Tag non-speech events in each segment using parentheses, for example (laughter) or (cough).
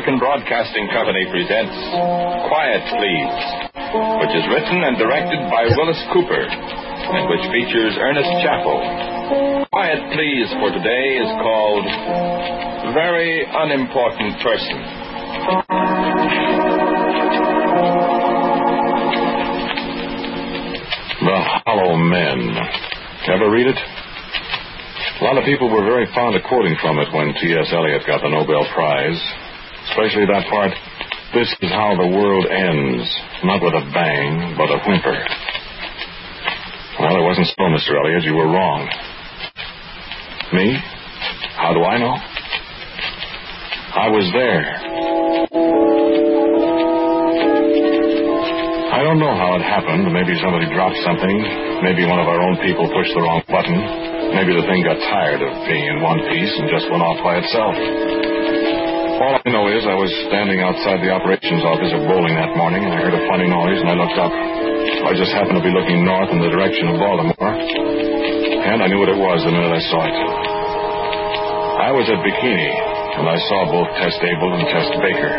American Broadcasting Company presents Quiet Please, which is written and directed by Willis Cooper, and which features Ernest Chappell. Quiet Please for today is called Very Unimportant Person. The Hollow Men. Ever read it? A lot of people were very fond of quoting from it when T.S. Eliot got the Nobel Prize, especially that part, This is how the world ends, not with a bang, but a whimper. Well, it wasn't so, Mr. Eliot. You were wrong. Me? How do I know? I was there. I don't know how it happened. Maybe somebody dropped something. Maybe one of our own people pushed the wrong button. Maybe the thing got tired of being in one piece and just went off by itself. All I know is I was standing outside the operations office of Bolling that morning and I heard a funny noise and I looked up. I just happened to be looking north in the direction of Baltimore. And I knew what it was the minute I saw it. I was at Bikini and I saw both Test Able and Test Baker.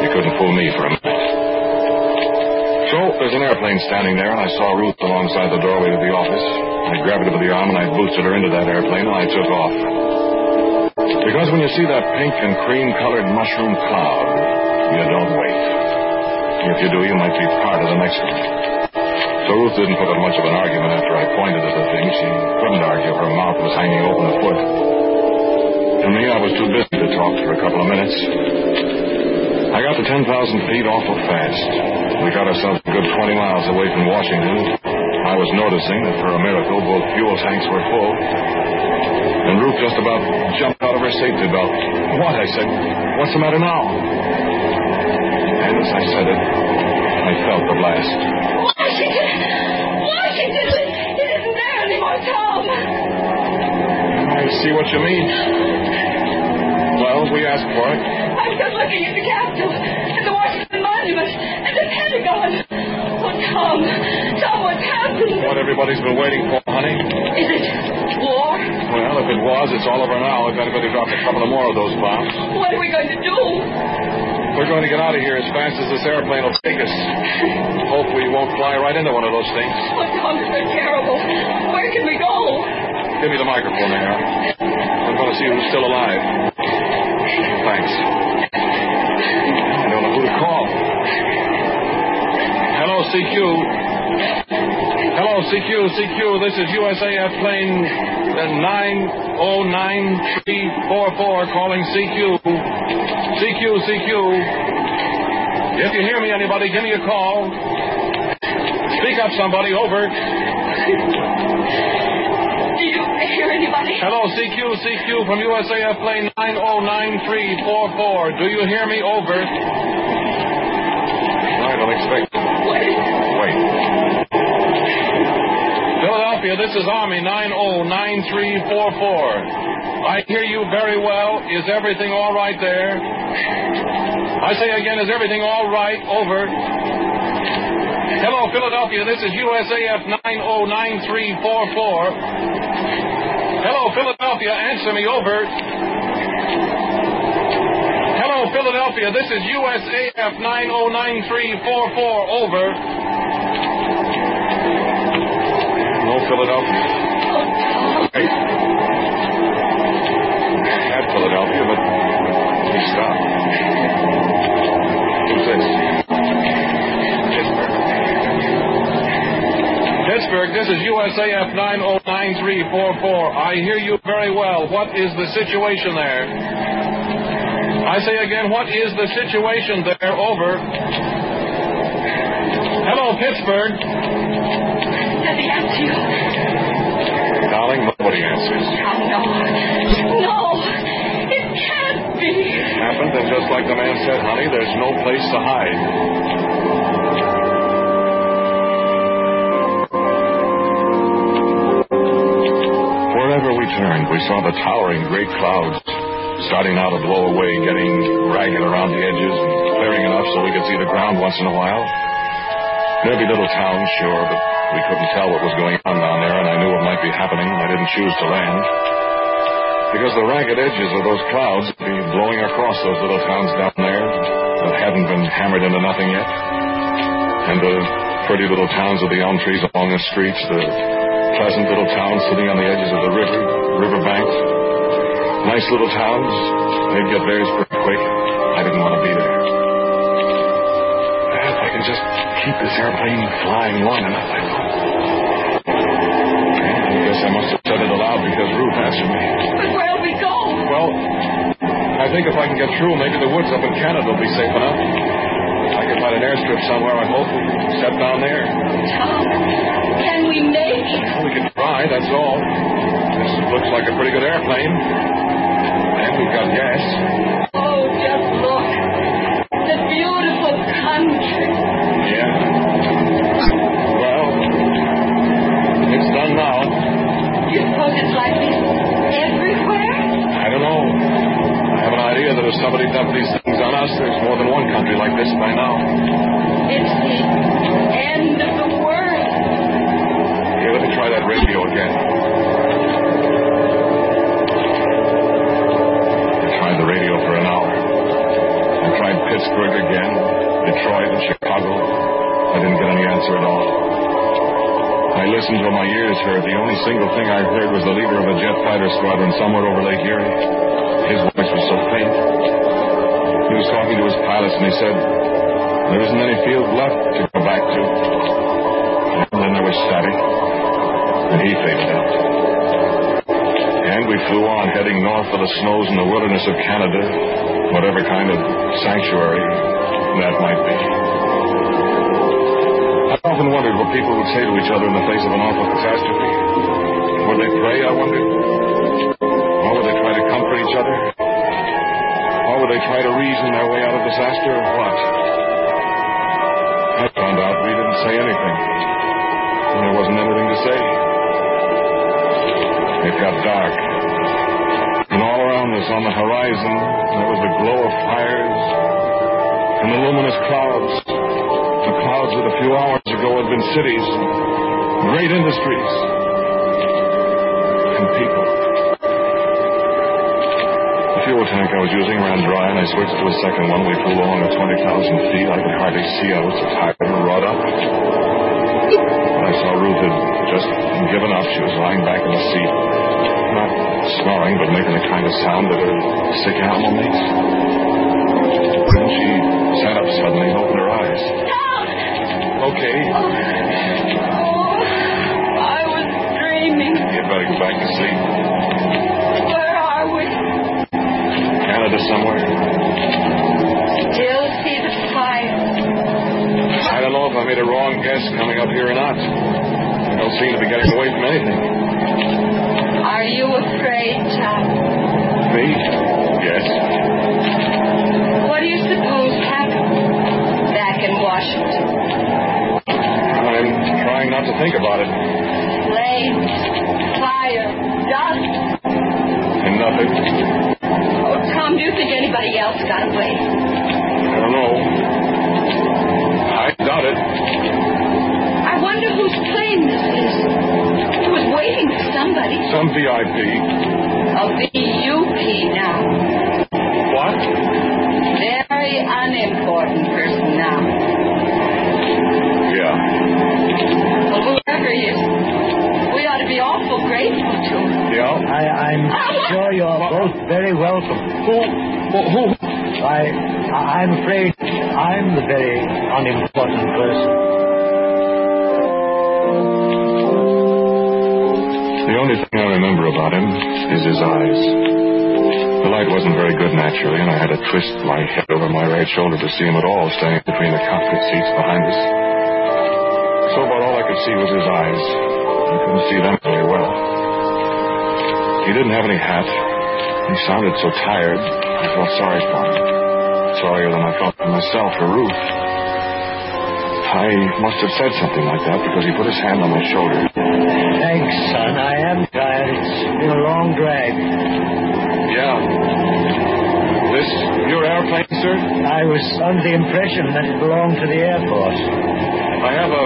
You couldn't fool me for a minute. So there's an airplane standing there, and I saw Ruth alongside the doorway of the office. I grabbed her by the arm and I boosted her into that airplane, and I took off. Because when you see that pink and cream colored mushroom cloud, you don't wait. If you do, you might be part of the next one. So Ruth didn't put up much of an argument after I pointed at the thing. She couldn't argue. Her mouth was hanging open a foot. To me, I was too busy to talk for a couple of minutes. I got to 10,000 feet awful fast. We got ourselves a good 20 miles away from Washington. I was noticing that for a miracle, both fuel tanks were full. And Ruth just about jumped out of her safety belt. What? I said. What's the matter now? And as I said it, I felt the blast. Washington! Washington! It isn't there anymore, Tom! I see what you mean. Well, we asked for it. I'm just looking at the Capitol, What everybody's been waiting for, honey. Is it war? Well, if it was, it's all over now. If anybody dropped a couple of more of those bombs. What are we going to do? We're going to get out of here as fast as this airplane will take us. Hope we won't fly right into one of those things. Oh, Tom, this is terrible. Where can we go? Give me the microphone there. I'm going to see who's still alive. Thanks. I don't know who to call. Hello, CQ. Hello, CQ, CQ. This is USAF plane 909344 calling CQ. CQ, CQ. If you hear me, anybody, give me a call. Speak up, somebody. Over. Do you hear anybody? Hello, CQ, CQ from USAF plane 909-344. Do you hear me? Over. I don't expect. This is Army 909344. I hear you very well. Is everything all right there? I say again, is everything all right? Over. Hello, Philadelphia, this is USAF 909344. Hello, Philadelphia, answer me. Over. Hello, Philadelphia, this is USAF 909344. Over. Philadelphia. Hey. At Philadelphia, but he stopped. Who's this? Pittsburgh. Pittsburgh, this is USAF 909344. I hear you very well. What is the situation there? I say again, what is the situation there? Over. Hello, Pittsburgh. Does he answer you? Darling, nobody answers. No. No. It can't be. It happened, and just like the man said, honey, there's no place to hide. Wherever we turned, we saw the towering great clouds starting out to blow away, getting ragged around the edges and clearing enough so we could see the ground once in a while. There'd be little towns, sure, but we couldn't tell what was going on down there, and I knew what might be happening. I didn't choose to land. Because the ragged edges of those clouds would be blowing across those little towns down there that hadn't been hammered into nothing yet. And the pretty little towns with the elm trees along the streets, the pleasant little towns sitting on the edges of the river, river banks. Nice little towns. They'd get theirs pretty quick. I didn't want to be there. If I can just keep this airplane flying long enough, I. Guess I must have said it aloud because Ruth answered me. But where'll we go? Well, I think if I can get through, maybe the woods up in Canada will be safe enough. I can find an airstrip somewhere, I hope set down there. Tom, can we make it? Well, we can try, that's all. This looks like a pretty good airplane. And we've got gas. Somebody dumped these things on us, there's more than one country like this by now. It's the end of the world. Here, let me try that radio again. I tried the radio for an hour. I tried Pittsburgh again, Detroit, and Chicago. I didn't get any answer at all. I listened till my ears hurt. The only single thing I heard was the leader of a jet fighter squadron somewhere over Lake Erie. His voice was so faint. Was talking to his pilots, and he said, There isn't any field left to go back to. And then there was static, and he faded out. And we flew on, heading north for the snows and the wilderness of Canada, whatever kind of sanctuary that might be. I've often wondered what people would say to each other in the face of an awful catastrophe. Would they pray, I wondered? They try to reason their way out of disaster, or what? I found out we didn't say anything. And there wasn't anything to say. It got dark. And all around us on the horizon, there was the glow of fires and the luminous clouds. The clouds that a few hours ago had been cities, great industries, and people. Fuel tank I was using ran dry, and I switched to a second one. We flew along at 20,000 feet. I could hardly see. I was tired and wrought up. When I saw Ruth had just given up, she was lying back in the seat, not snoring, but making the kind of sound that a sick animal makes. Then she sat up suddenly and opened her eyes. Okay, Oh, I was dreaming. you'd better go back to sleep. I, I'm sure you're both very welcome. Who? Who? who? I, I'm afraid I'm the very unimportant person. The only thing I remember about him is his eyes. The light wasn't very good naturally, and I had to twist my head over my right shoulder to see him at all, standing between the cockpit seats behind us. So about all I could see was his eyes. I couldn't see them very well. He didn't have any hat, He sounded so tired, I felt sorry for him. Sorrier than I felt for myself or Ruth. I must have said something like that because he put his hand on my shoulder. Thanks, son. I am tired. It's been a long drag. Yeah. This your airplane, sir? I was under the impression that it belonged to the Air Force. I have a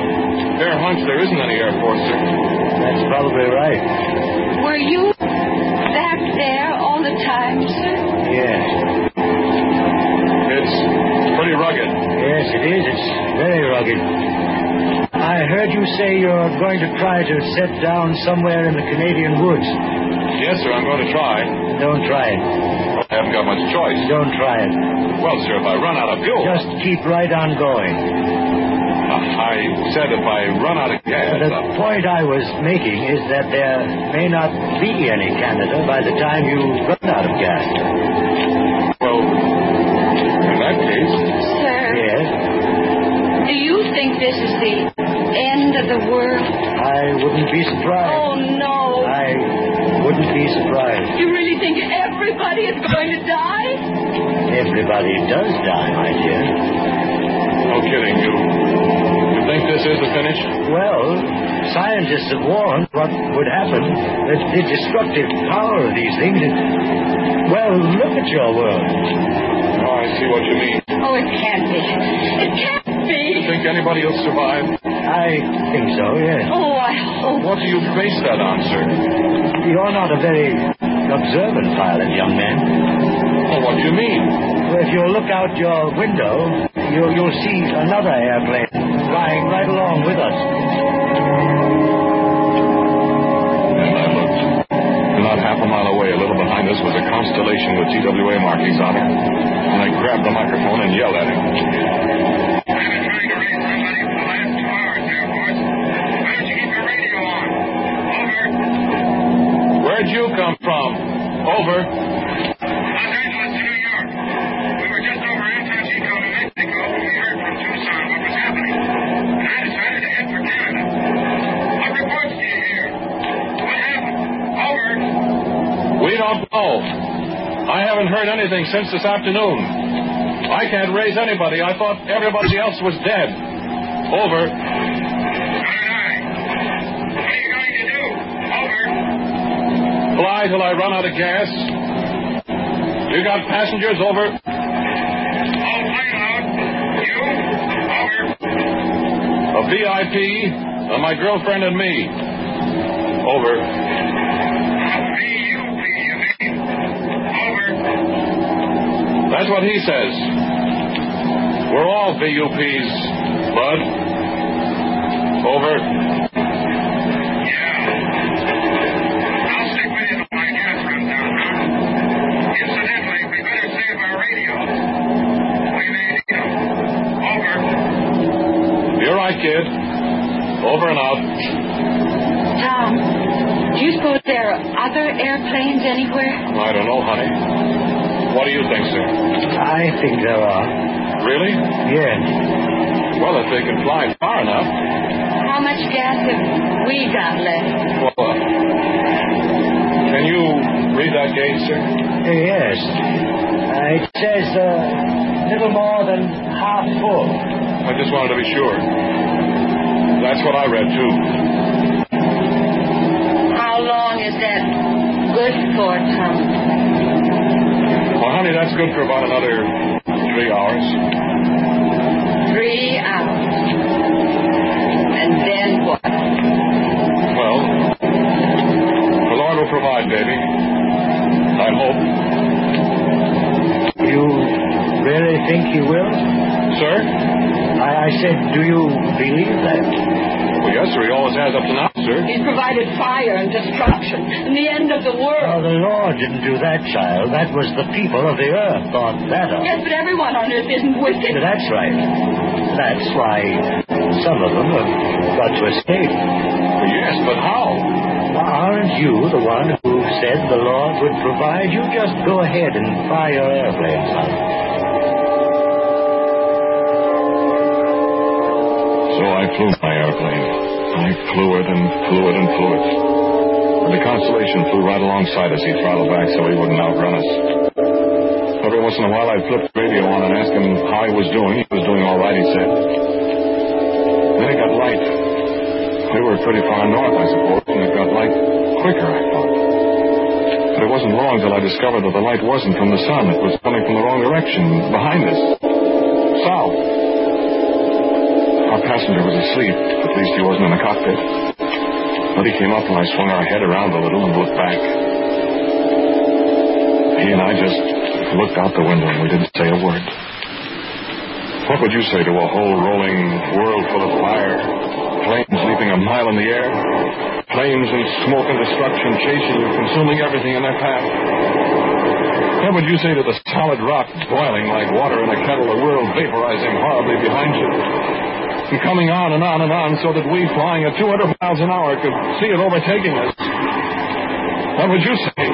fair hunch there isn't any Air Force, sir. That's probably right. Were you back there all the time, sir? Yes. It's pretty rugged. Yes, it is. It's very rugged. I heard you say you're going to try to set down somewhere in the Canadian woods. Yes, sir, I'm going to try. Don't try it. I haven't got much choice. Don't try it. Well, sir, if I run out of fuel. Just keep right on going. I said if I run out of gas. The I'll- point I was making is that there may not be any Canada by the time you run out of gas. Well, in that case, Sir, Yes, do you think this is the end of the world? I wouldn't be surprised. Oh, no. I wouldn't be surprised. You really think everybody is going to die? Everybody does die, my dear. no kidding. You, you think this is the finish? Well, scientists have warned what would happen. The, the destructive power of these things. It, well, look at your world. Oh, I see what you mean. Oh, it can't be. It can't be. You think anybody will survive? I think so, yes. Oh, I hope. What do you base that on, sir? You're not a very observant pilot, young man. Well, what do you mean? Well, if you look out your window, you'll, you'll see another airplane flying right along with us. And I looked. Not half a mile away, a little behind us, was a constellation with TWA markings on it. And I grabbed the microphone and yelled at him. Heard since this afternoon. I can't raise anybody. I thought everybody else was dead. Over. What are you going to do? Over. Fly till I run out of gas. You got passengers? Over. All plane load. You? Over. A VIP, uh, my girlfriend and me. Over. That's what he says. We're all VUPs, Bud. Over. Yeah. I'll stick with you till my gas runs out, huh? Incidentally, we better save our radios. We may need them. Over. You're right, kid. Over and out. Tom, do you suppose there are other airplanes anywhere? I don't know, honey. What do you think, sir? I think there are. Really? Yes. Well, if they can fly far enough. How much gas have we got left? Well, uh, can you read that gauge, sir? Uh, Yes. Uh, it says uh, little more than half full. I just wanted to be sure. That's what I read, too. How long is that good for, Tom? Well, honey, that's good for about another three hours. Three hours. And then what? Well, the Lord will provide, baby. I hope. You really think he will? Sir? I, I said, do you believe that? Well, yes, sir. He always has up to now, sir. He's provided fire and destruction and the end of the world. Oh, world. the Lord didn't do that, child. That was the people of the earth thought that of. Yes, but everyone on earth isn't wicked. That's right. That's why some of them have got to escape. Yes, but how? Aren't you the one who said the Lord would provide? You just go ahead and fly your airplane, son. So I flew airplane. Flew it and flew it and flew it. And the Constellation flew right alongside us. He throttled back so he wouldn't outrun us. Every once in a while, I'd flip the radio on and ask him how he was doing. He was doing all right, he said. Then it got light. We were pretty far north, I suppose, and it got light quicker, I thought. But it wasn't long till I discovered that the light wasn't from the sun. It was coming from the wrong direction, behind us. South. Passenger was asleep. At least he wasn't in the cockpit. But he came up and I swung our head around a little and looked back. He and I just looked out the window and we didn't say a word. What would you say to a whole rolling world full of fire? Flames leaping a mile in the air? Flames and smoke and destruction chasing and consuming everything in their path? What would you say to the solid rock boiling like water in a kettle, the world vaporizing horribly behind you? Coming on and on and on so that we, flying at 200 miles an hour, could see it overtaking us. What would you say?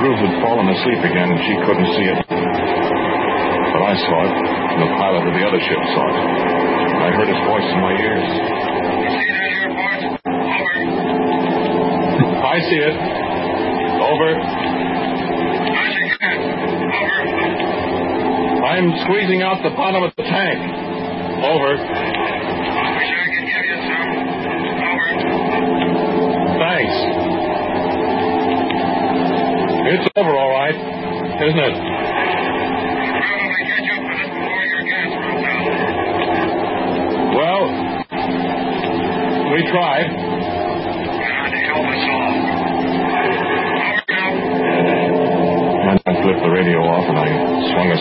Ruth had fallen asleep again and she couldn't see it. But I saw it, and the pilot of the other ship saw it. I heard his voice in my ears. I see it. Over. How's your gas? Over. I'm squeezing out the bottom of the tank. Over. Wish I could give you some. Over. Thanks. It's over all right, isn't it?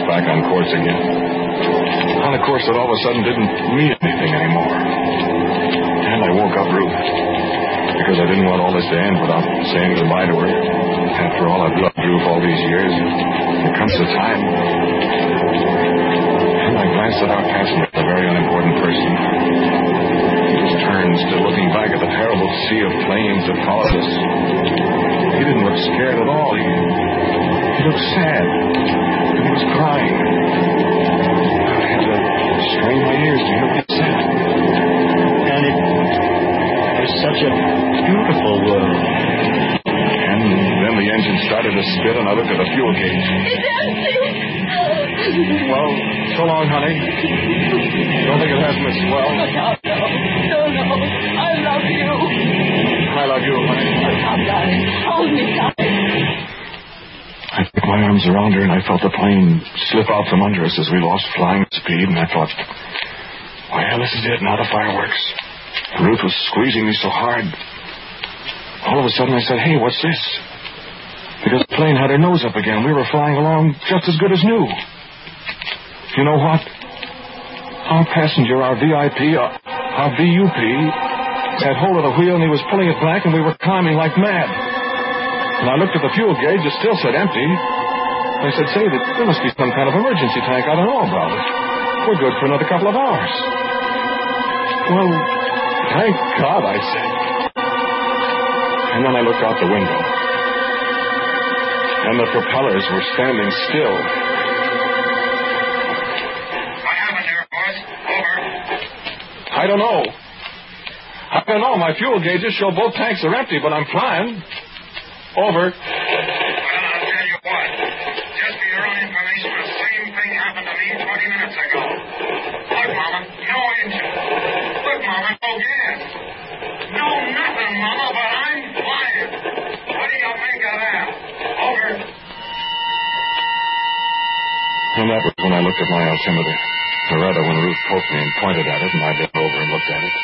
Back on course again. On a course that all of a sudden didn't mean anything anymore. And I woke up Ruth. Because I didn't want all this to end without saying goodbye to her. After all, I've loved Ruth all these years. There comes a time. And I glanced at our passenger, a very unimportant person. He just turned, still looking back at the terrible sea of flames that followed us. He didn't look scared at all. He, he looked sad. And he was crying. I had to uh, strain my ears to hear what he said. And it was such a beautiful world. And then the engine started to spit, and I looked at the fuel gauge. It's empty. Well, so long, honey. Don't think it has, Miss Well. My arms around her, and I felt the plane slip out from under us as we lost flying speed, and I thought, well, this is it, now the fireworks. Ruth was squeezing me so hard. All of a sudden, I said, hey, what's this? Because the plane had her nose up again. We were flying along just as good as new. You know what? Our passenger, our VIP, uh, our, our VUP, had hold of the wheel and he was pulling it back, and we were climbing like mad. And I looked at the fuel gauge. It still said empty. I said, say, that there must be some kind of emergency tank. I don't know about it. We're good for another couple of hours. Well, thank God, I said. And then I looked out the window. And the propellers were standing still. What happened there, boss? Over. I don't know. I don't know. My fuel gauges show both tanks are empty, but I'm flying. Over. And that was when I looked at my altimeter. Or rather, when Ruth poked me and pointed at it, and I bent over and looked at it.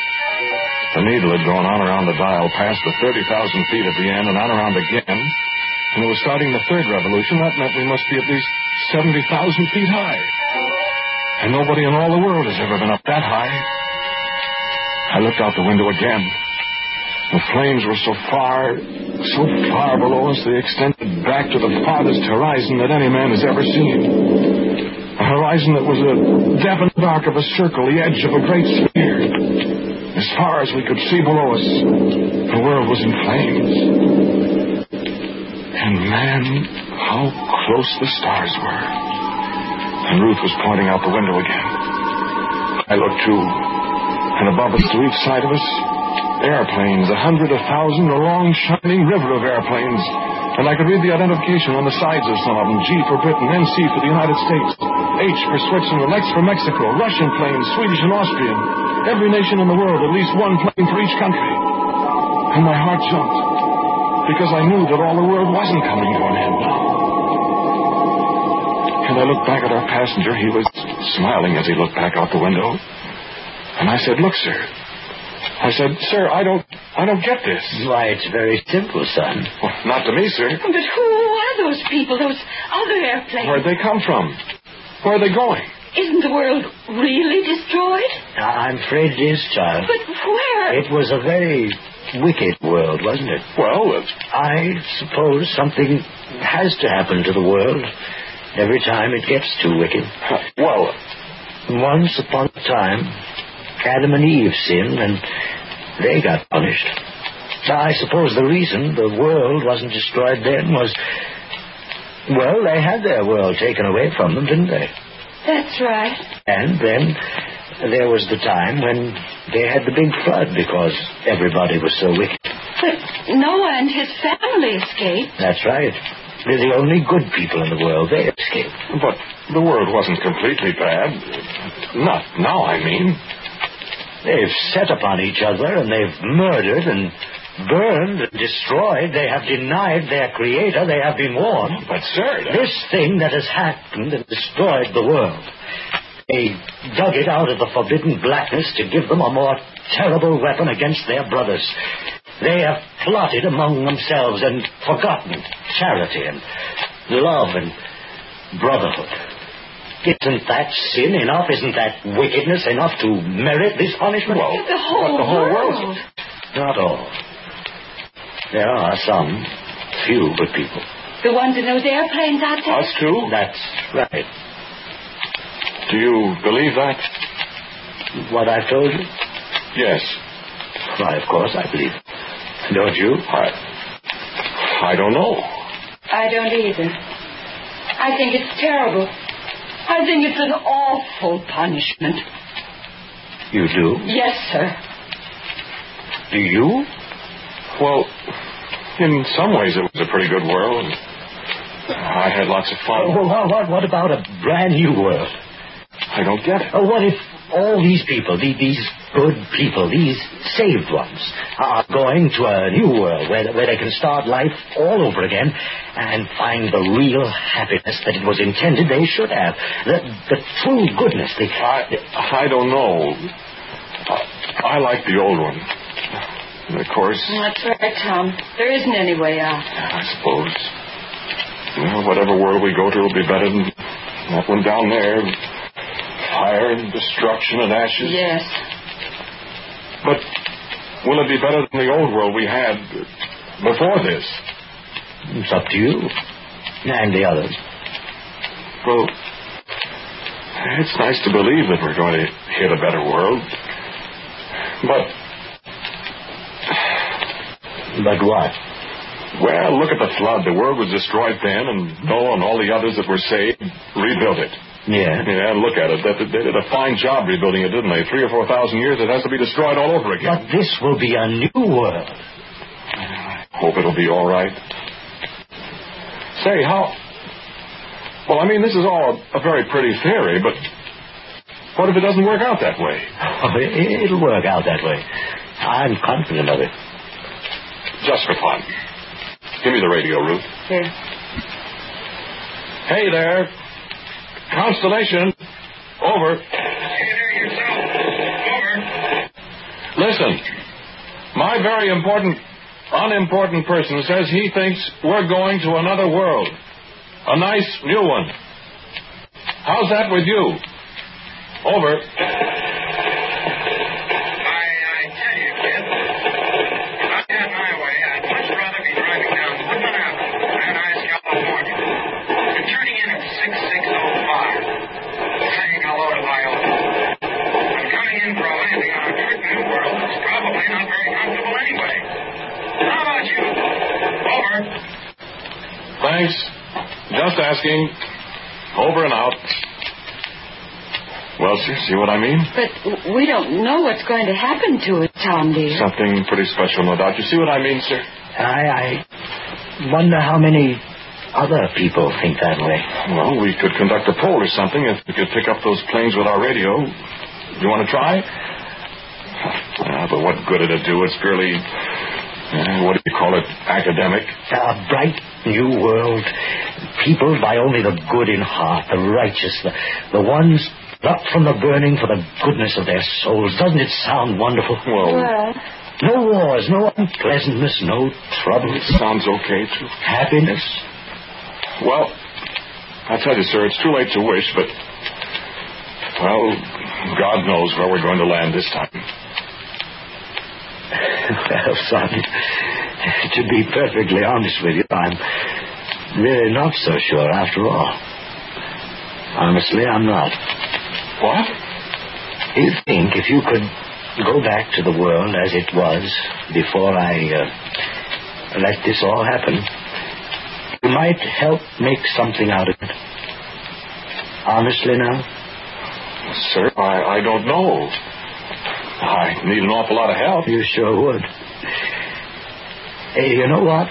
The needle had gone on around the dial, past the 30,000 feet at the end, and on around again. And it was starting the third revolution. That meant we must be at least 70,000 feet high. And nobody in all the world has ever been up that high. I looked out the window again. The flames were so far, so far below us, they extended back to the farthest horizon that any man has ever seen. A horizon that was a definite arc of a circle, the edge of a great sphere. As far as we could see below us, the world was in flames. And man, how close the stars were. And Ruth was pointing out the window again. I looked too. And above us, to each side of us, Airplanes, a hundred, a thousand, a long, shining river of airplanes. And I could read the identification on the sides of some of them G for Britain, NC for the United States, H for Switzerland, X for Mexico, Russian planes, Swedish and Austrian. Every nation in the world, at least one plane for each country. And my heart jumped because I knew that all the world wasn't coming to an end now. And I looked back at our passenger. He was smiling as he looked back out the window. And I said, Look, sir. I said, Sir, I don't I don't get this. Why, it's very simple, son. Well, not to me, sir. But who are those people, those other airplanes? Where'd they come from? Where are they going? Isn't the world really destroyed? I'm afraid it is, child. But where? It was a very wicked world, wasn't it? Well, uh, I suppose something has to happen to the world every time it gets too wicked. well, Once upon a time, Adam and Eve sinned, and they got punished. I suppose the reason the world wasn't destroyed then was, well, they had their world taken away from them, didn't they? That's right. And then there was the time when they had the big flood because everybody was so wicked. But Noah and his family escaped. That's right. They're the only good people in the world. They escaped. but the world wasn't completely bad. Not now, I mean. They've set upon each other and they've murdered and burned and destroyed. They have denied their creator. They have been warned. But, sir, that- This thing that has happened and destroyed the world. They dug it out of the forbidden blackness to give them a more terrible weapon against their brothers. They have plotted among themselves and forgotten charity and love and brotherhood. Isn't that sin enough? Isn't that wickedness enough to merit this punishment? Well, The whole, but the whole world. world. Not all. There are some few good people. The ones in those airplanes out there. Us too? That's right. Do you believe that? What I've told you? Yes. Why, of course I believe. it. Don't you? I, I don't know. I don't either. I think it's terrible. I think it's an awful punishment. You do? Yes, sir. Do you? Well, in some ways it was a pretty good world. Uh, I had lots of fun. Oh, well, what, what, what about a brand new world? I don't get it. Oh, what if all these people, the, these good people, these saved ones, are going to a new world where, where they can start life all over again and find the real happiness that it was intended they should have? The, the true goodness, the, I, I don't know. I, I like the old one. And of course, That's right, Tom. There isn't any way out. I suppose. Well, whatever world we go to will be better than that one down there. Fire and destruction and ashes. Yes. But will it be better than the old world we had before this? it's up to you and the others. Well, it's nice to believe that we're going to hit a better world. But, But what? well, look at the flood. The world was destroyed then, and Noah and all the others that were saved rebuilt it. Yeah. Yeah, look at it. They they did a fine job rebuilding it, didn't they? Three or four thousand years, it has to be destroyed all over again. But this will be a new world. Hope it'll be all right. Say, how. Well, I mean, this is all a very pretty theory, but what if it doesn't work out that way? Oh, it'll work out that way. I'm confident of it. Just for fun. Give me the radio, Ruth. Here. Hey there. Constellation. Over. Hey there yourself. Over. Listen. My very important, unimportant person says he thinks we're going to another world. A nice new one. How's that with you? Over. Just asking. Over and out. Well, sir, see what I mean? But we don't know what's going to happen to us, Tom, dear. Something pretty special, no doubt. You see what I mean, sir? I, I wonder how many other people think that way. Well, we could conduct a poll or something if we could pick up those planes with our radio. You want to try? Ah, but what good did it'd do? It's purely, uh, what do you call it, academic. A bright new world, peopled by only the good in heart, the righteous, the, the ones plucked from the burning for the goodness of their souls. Doesn't it sound wonderful? Well, No wars, no unpleasantness, no troubles. sounds okay, too. Happiness. Well, I tell you, sir, it's too late to wish, but, well, God knows where we're going to land this time. (laughs) Well, son, to be perfectly honest with you, I'm really not so sure after all. Honestly, I'm not. What? You think if you could go back to the world as it was before I uh, let this all happen, you might help make something out of it? Honestly now? Sir, I, I don't know. I need an awful lot of help. You sure would. Hey, you know what?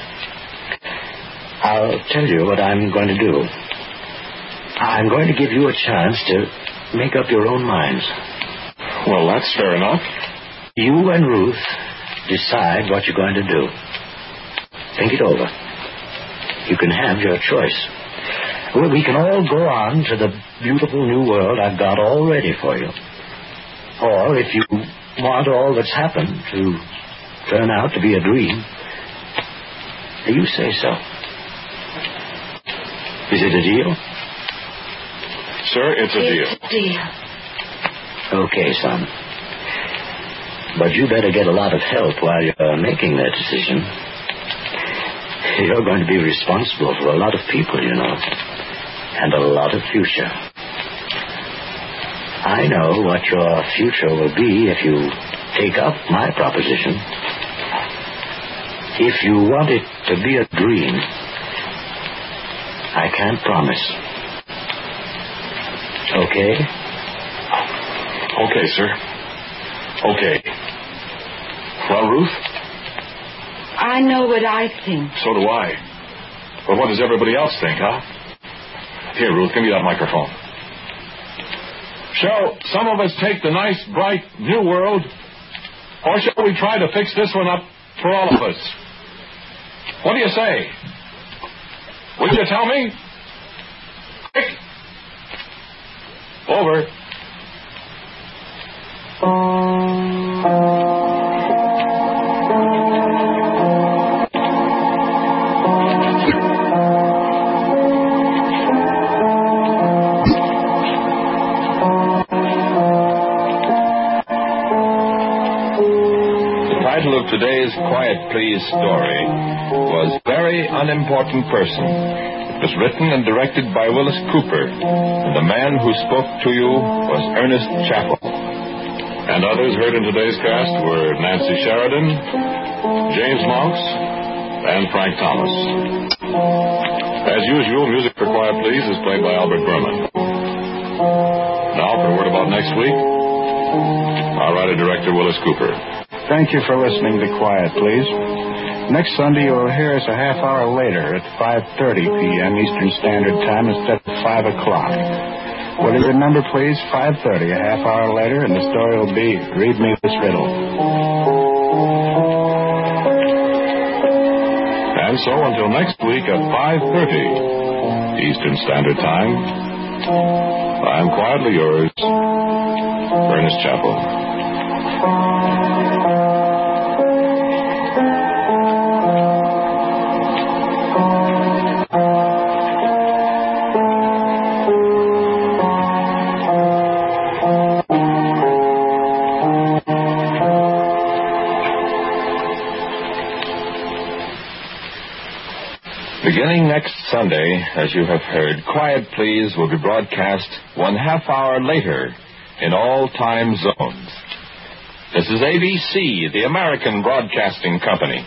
I'll tell you what I'm going to do. I'm going to give you a chance to make up your own minds. Well, that's fair enough. You and Ruth decide what you're going to do. Think it over. You can have your choice. We can all go on to the beautiful new world I've got all ready for you. Or if you want all that's happened to turn out to be a dream, you say so. Is it a deal? Sir, it's a deal. it's a deal. Okay, son. But you better get a lot of help while you're making that decision. You're going to be responsible for a lot of people, you know, and a lot of future. I know what your future will be if you take up my proposition. If you want it to be a dream, I can't promise. Okay? Okay, sir. Okay. Well, Ruth, I know what I think. so do I. But what does everybody else think, huh? Here, Ruth, give me that microphone. Shall some of us take the nice, bright, new world? Or shall we try to fix this one up for all of us? What do you say? Will you tell me? Quick. Over. The title of today's Quiet Please story Unimportant Person. It was written and directed by Willis Cooper, and the man who spoke to you was Ernest Chappell. And others heard in today's cast were Nancy Sheridan, James Monks, and Frank Thomas. As usual, music for Quiet Please is played by Albert Buhrman. Now, for a word about next week, our writer-director Willis Cooper. Thank you for listening to Quiet, please. Next Sunday, you'll hear us a half hour later at 5.30 p.m. Eastern Standard Time instead of 5 o'clock. What is your number, please? 5.30, a half hour later, and the story will be Read Me This Riddle. And so, until next week at 5.30 Eastern Standard Time, I'm quietly yours, Ernest Chappell. Sunday, as you have heard, Quiet Please will be broadcast one half hour later in all time zones. This is ABC, the American Broadcasting Company.